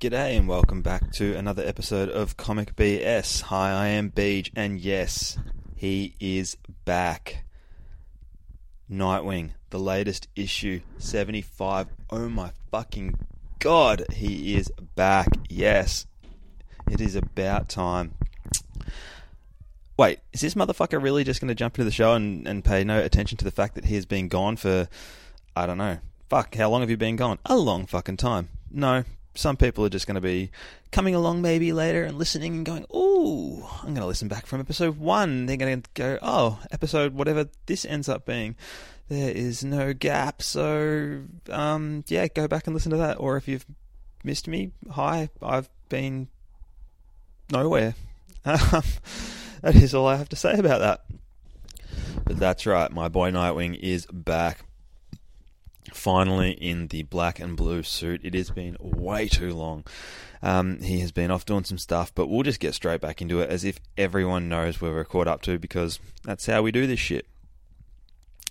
G'day and welcome back to another episode of Comic BS. Hi, I am Beej, and yes, he is back. Nightwing, the latest issue, 75. Oh my fucking god, he is back. Yes, it is about time. Wait, is this motherfucker really just going to jump into the show and, and pay no attention to the fact that he has been gone for, I don't know, fuck, how long have you been gone? A long fucking time. No, some people are just going to be coming along maybe later and listening and going, "Ooh, I'm going to listen back from episode one." They're going to go, "Oh, episode whatever this ends up being." There is no gap, so um, yeah, go back and listen to that. Or if you've missed me, hi, I've been nowhere. that is all I have to say about that. But that's right, my boy Nightwing is back finally in the black and blue suit. It has been way too long. Um, he has been off doing some stuff, but we'll just get straight back into it as if everyone knows where we're caught up to because that's how we do this shit.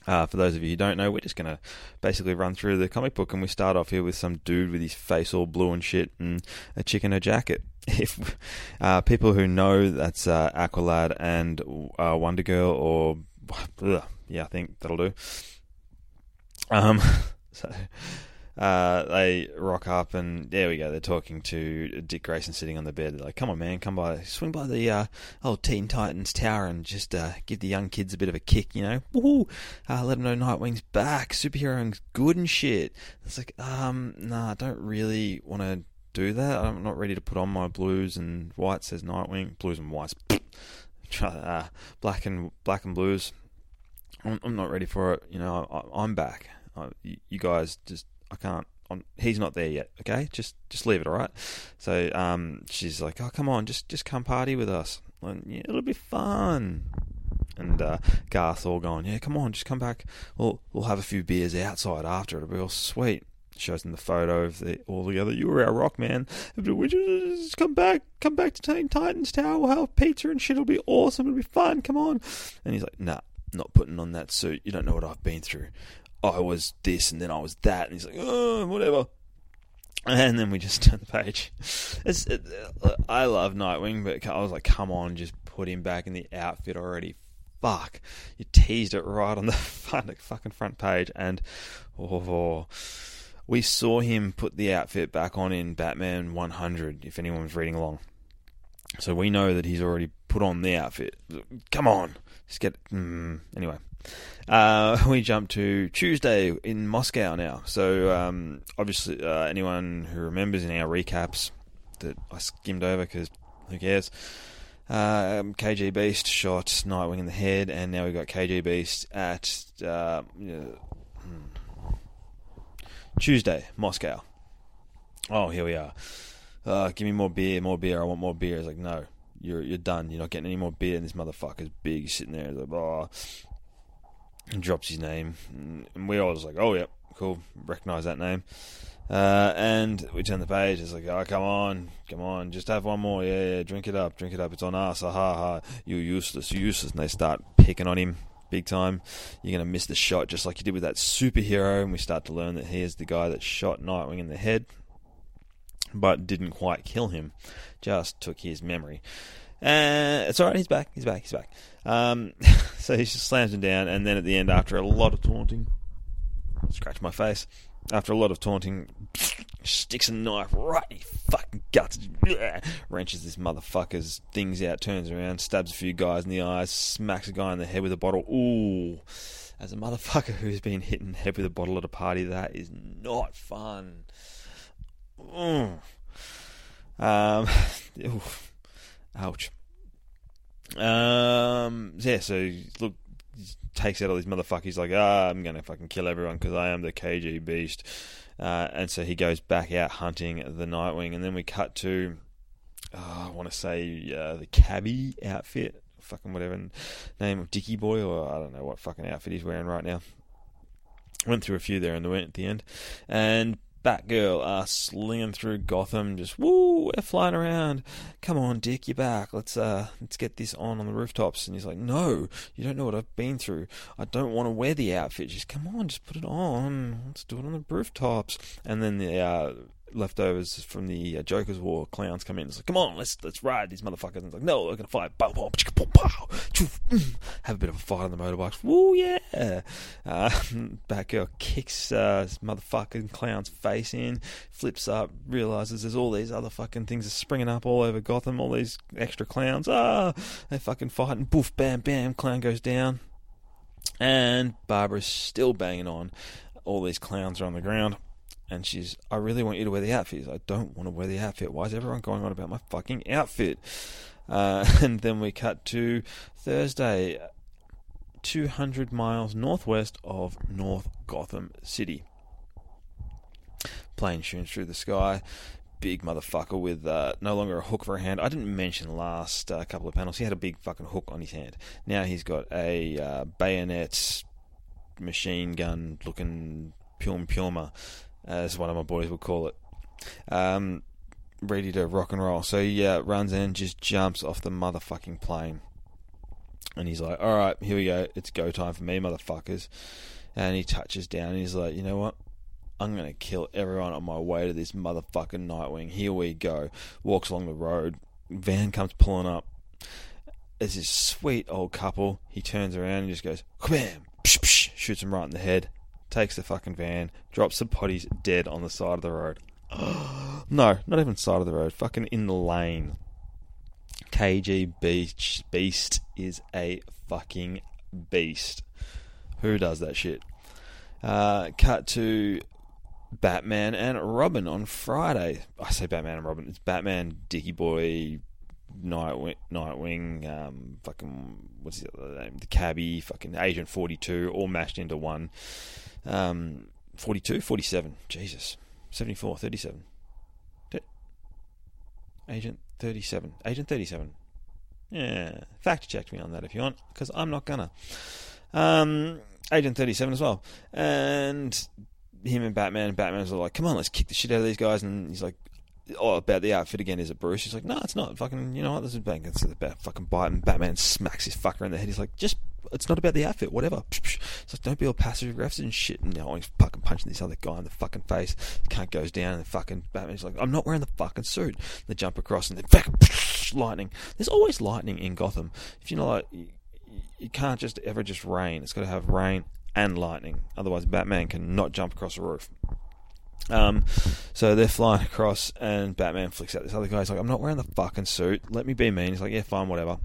Uh, for those of you who don't know, we're just going to basically run through the comic book and we start off here with some dude with his face all blue and shit and a chick in a jacket. If uh, people who know that's uh, Aqualad and uh, Wonder Girl or ugh, yeah, I think that'll do. Um, so uh, they rock up and there we go. They're talking to Dick Grayson sitting on the bed. They're like, "Come on, man, come by, swing by the uh, old Teen Titans Tower and just uh, give the young kids a bit of a kick, you know? Woohoo! Uh, let them know Nightwing's back, superheroing's good and shit." It's like, um, nah, I don't really want to do that. I'm not ready to put on my blues and white says Nightwing, blues and whites, uh, black and black and blues. I'm, I'm not ready for it. You know, I, I'm back you guys just I can't. I'm, he's not there yet. Okay, just just leave it. All right. So um, she's like, oh come on, just just come party with us. And, yeah, it'll be fun. And uh, Garth all going, yeah, come on, just come back. We'll we'll have a few beers outside after. It'll be all sweet. Shows them the photo of the all together. You were our rock man. You just come back? Come back to Teen Titans Tower. We'll have pizza and shit. It'll be awesome. It'll be fun. Come on. And he's like, nah, not putting on that suit. You don't know what I've been through. I was this and then I was that. And he's like, oh, whatever. And then we just turn the page. It, I love Nightwing, but I was like, come on, just put him back in the outfit already. Fuck. You teased it right on the fucking front page. And oh, we saw him put the outfit back on in Batman 100, if anyone was reading along. So we know that he's already put on the outfit. Come on. Just get. Mm, anyway. Uh, we jump to Tuesday in Moscow now. So um, obviously, uh, anyone who remembers in our recaps that I skimmed over because who cares? Um, KG Beast shot Nightwing in the head, and now we've got KG Beast at uh, hmm. Tuesday, Moscow. Oh, here we are. Uh, give me more beer, more beer. I want more beer. It's like, no, you're you're done. You're not getting any more beer. And this motherfucker's big, sitting there. Like, oh and drops his name. And we all was like, oh, yep, cool, recognize that name. Uh, and we turn the page. It's like, oh, come on, come on, just have one more. Yeah, yeah, drink it up, drink it up. It's on us. Ha ha ha. You're useless, you're useless. And they start picking on him big time. You're going to miss the shot just like you did with that superhero. And we start to learn that he is the guy that shot Nightwing in the head, but didn't quite kill him, just took his memory. Uh, it's alright, he's back, he's back, he's back. Um, so he just slams him down, and then at the end, after a lot of taunting, scratch my face. After a lot of taunting, sticks a knife right in his fucking guts, wrenches this motherfucker's things out, turns around, stabs a few guys in the eyes, smacks a guy in the head with a bottle. Ooh, as a motherfucker who's been hit in the head with a bottle at a party, that is not fun. Mm. Um, ouch. Um, yeah, so look, takes out all these motherfuckers. Like, ah, I'm gonna fucking kill everyone because I am the KG Beast. Uh, and so he goes back out hunting the Nightwing, and then we cut to, oh, I want to say uh, the cabbie outfit, fucking whatever name of Dicky Boy, or I don't know what fucking outfit he's wearing right now. Went through a few there in the at the end, and Batgirl uh, slinging through Gotham, just woo, we're flying around. Come on, Dick, you're back. Let's uh, let's get this on on the rooftops. And he's like, No, you don't know what I've been through. I don't want to wear the outfit. Just come on, just put it on. Let's do it on the rooftops. And then the uh, leftovers from the uh, Joker's War clowns come in. It's like, come on, let's let's ride these motherfuckers. And it's like, no, we're gonna fight. Bow, bow, bow, bow. Have a bit of a fight on the motorbikes. Woo yeah! Uh, Batgirl kicks uh, this motherfucking clown's face in, flips up, realizes there's all these other fucking things are springing up all over Gotham. All these extra clowns. Ah, they fucking fight and boof, bam, bam. Clown goes down, and Barbara's still banging on. All these clowns are on the ground and she's, I really want you to wear the outfit. I don't want to wear the outfit. Why is everyone going on about my fucking outfit? Uh, and then we cut to Thursday, 200 miles northwest of North Gotham City. Plane shoots through the sky. Big motherfucker with uh, no longer a hook for a hand. I didn't mention last uh, couple of panels. He had a big fucking hook on his hand. Now he's got a uh, bayonet, machine gun looking Pum Puma as one of my boys would call it. Um, ready to rock and roll. So he uh, runs in, just jumps off the motherfucking plane. And he's like, all right, here we go. It's go time for me, motherfuckers. And he touches down and he's like, you know what? I'm going to kill everyone on my way to this motherfucking Nightwing. Here we go. Walks along the road. Van comes pulling up. There's this sweet old couple. He turns around and just goes, bam, shoots him right in the head takes the fucking van, drops the bodies dead on the side of the road. no, not even side of the road, fucking in the lane. KG Beach Beast is a fucking beast. Who does that shit? Uh, cut to Batman and Robin on Friday. I say Batman and Robin. It's Batman, Dicky Boy, Nightwing, Nightwing, um, fucking what's the other name? The cabbie, fucking Agent Forty Two, all mashed into one. Um, 42, 47. Jesus. 74, 37. Agent 37. Agent 37. Yeah. Fact check me on that if you want, because I'm not gonna. Um, Agent 37 as well. And him and Batman, and Batman's like, come on, let's kick the shit out of these guys. And he's like, oh, about the outfit again, is it Bruce? He's like, no, it's not. Fucking, you know what? This is bang. It's about fucking bite. And Batman smacks his fucker in the head. He's like, just it's not about the outfit, whatever. It's like, don't be all passive aggressive and shit. And know, he's fucking punching this other guy in the fucking face. The cunt goes down, and the fucking Batman's like, I'm not wearing the fucking suit. They jump across, and then fucking lightning. There's always lightning in Gotham. If you know, like, you, you can't just ever just rain. It's got to have rain and lightning. Otherwise, Batman can not jump across a roof. Um, so they're flying across, and Batman flicks out this other guy. He's like, I'm not wearing the fucking suit. Let me be mean. He's like, yeah, fine, whatever.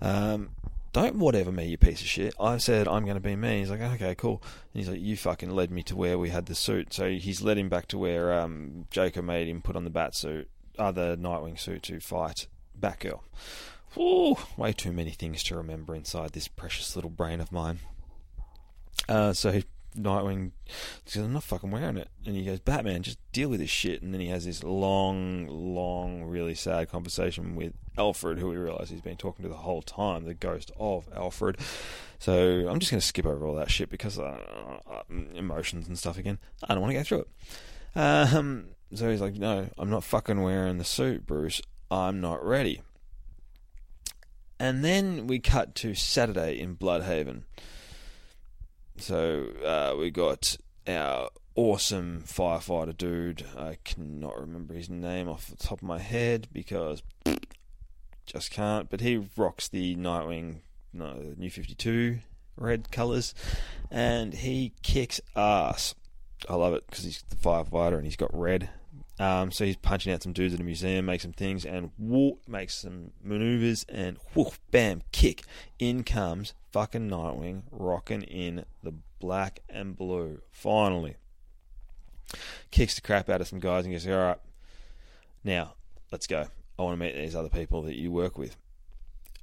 Um, don't whatever me, you piece of shit. I said I'm going to be mean. He's like, okay, cool. And he's like, you fucking led me to where we had the suit. So he's led him back to where um, Joker made him put on the bat suit, other Nightwing suit to fight Batgirl. Ooh, way too many things to remember inside this precious little brain of mine. Uh, so Nightwing says, I'm not fucking wearing it. And he goes, Batman, just deal with this shit. And then he has this long, long, really sad conversation with Alfred, who we realise he's been talking to the whole time, the ghost of Alfred. So I'm just going to skip over all that shit because uh, uh, emotions and stuff again. I don't want to go through it. Um, so he's like, No, I'm not fucking wearing the suit, Bruce. I'm not ready. And then we cut to Saturday in Blüdhaven. So uh, we got our awesome firefighter dude. I cannot remember his name off the top of my head because just can't. But he rocks the Nightwing, no, New Fifty Two red colours, and he kicks ass. I love it because he's the firefighter and he's got red um, so he's punching out some dudes at a museum, makes some things, and whoop, makes some maneuvers, and whoop, bam, kick. In comes fucking Nightwing, rocking in the black and blue. Finally, kicks the crap out of some guys and goes, "All right, now let's go. I want to meet these other people that you work with."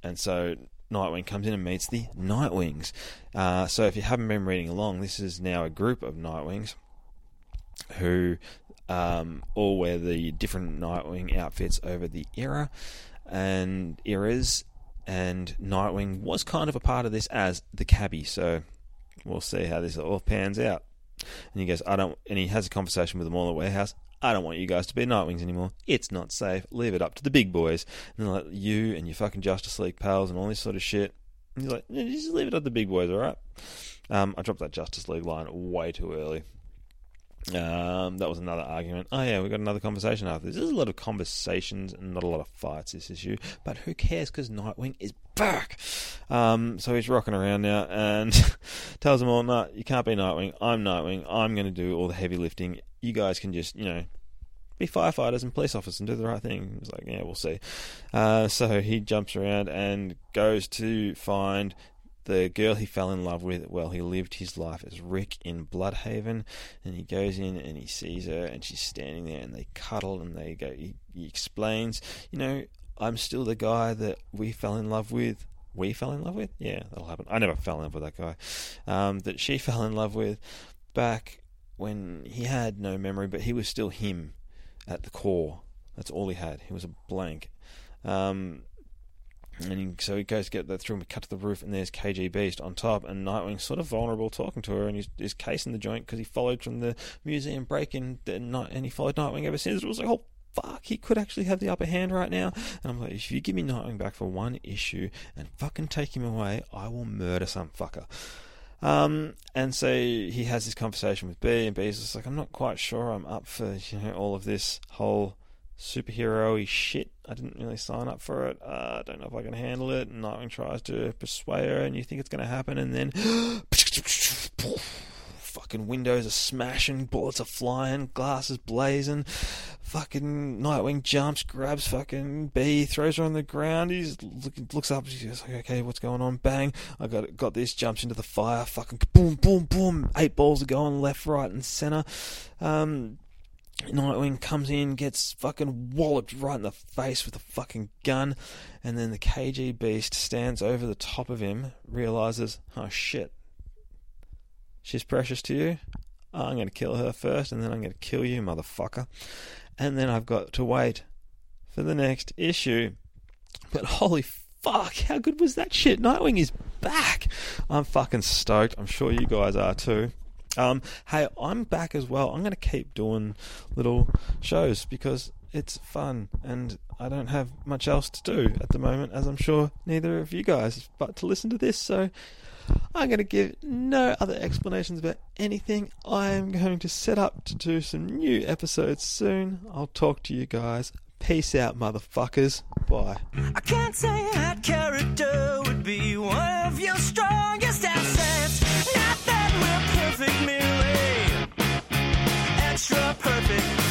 And so Nightwing comes in and meets the Nightwings. Uh, so if you haven't been reading along, this is now a group of Nightwings who um, all wear the different Nightwing outfits over the era and eras. And Nightwing was kind of a part of this as the cabbie, so we'll see how this all pans out. And he goes, I don't, and he has a conversation with them all at the warehouse. I don't want you guys to be Nightwings anymore. It's not safe. Leave it up to the big boys. And they're like, you and your fucking Justice League pals and all this sort of shit. And he's like, just leave it up to the big boys, alright? Um, I dropped that Justice League line way too early. Um, that was another argument. Oh yeah, we got another conversation after this. There's a lot of conversations and not a lot of fights. This issue, but who cares? Because Nightwing is back. Um, so he's rocking around now and tells them all, "No, you can't be Nightwing. I'm Nightwing. I'm going to do all the heavy lifting. You guys can just, you know." Be firefighters and police officers and do the right thing. He's like, yeah, we'll see. Uh, so he jumps around and goes to find the girl he fell in love with, well, he lived his life as Rick in Blüdhaven, and he goes in and he sees her, and she's standing there, and they cuddle, and they go. He, he explains, you know, I'm still the guy that we fell in love with. We fell in love with, yeah, that'll happen. I never fell in love with that guy. Um, that she fell in love with back when he had no memory, but he was still him at the core. That's all he had. He was a blank. Um, and so he goes to get that through and we cut to the roof, and there's KG Beast on top, and Nightwing's sort of vulnerable talking to her, and he's, he's casing the joint because he followed from the museum break in, and he followed Nightwing ever since. It was like, oh, fuck, he could actually have the upper hand right now. And I'm like, if you give me Nightwing back for one issue and fucking take him away, I will murder some fucker. Um, and so he has this conversation with Bea, and Bea's just like, I'm not quite sure I'm up for you know all of this whole superhero shit. I didn't really sign up for it. Uh, I don't know if I can handle it. Nightwing tries to persuade her, and you think it's going to happen, and then fucking windows are smashing, bullets are flying, glasses blazing. Fucking Nightwing jumps, grabs fucking Bea, throws her on the ground. He's look, looks up. He's like, "Okay, what's going on?" Bang! I got got this. Jumps into the fire. Fucking boom, boom, boom. Eight balls are going left, right, and center. Um, Nightwing comes in, gets fucking walloped right in the face with a fucking gun, and then the KG Beast stands over the top of him, realizes, oh shit, she's precious to you. I'm going to kill her first, and then I'm going to kill you, motherfucker. And then I've got to wait for the next issue. But holy fuck, how good was that shit? Nightwing is back. I'm fucking stoked. I'm sure you guys are too. Um, hey, I'm back as well. I'm going to keep doing little shows because it's fun and I don't have much else to do at the moment, as I'm sure neither of you guys, but to listen to this. So I'm going to give no other explanations about anything. I'm going to set up to do some new episodes soon. I'll talk to you guys. Peace out, motherfuckers. Bye. I can't say that character would be one of your strongest assets. Perfect.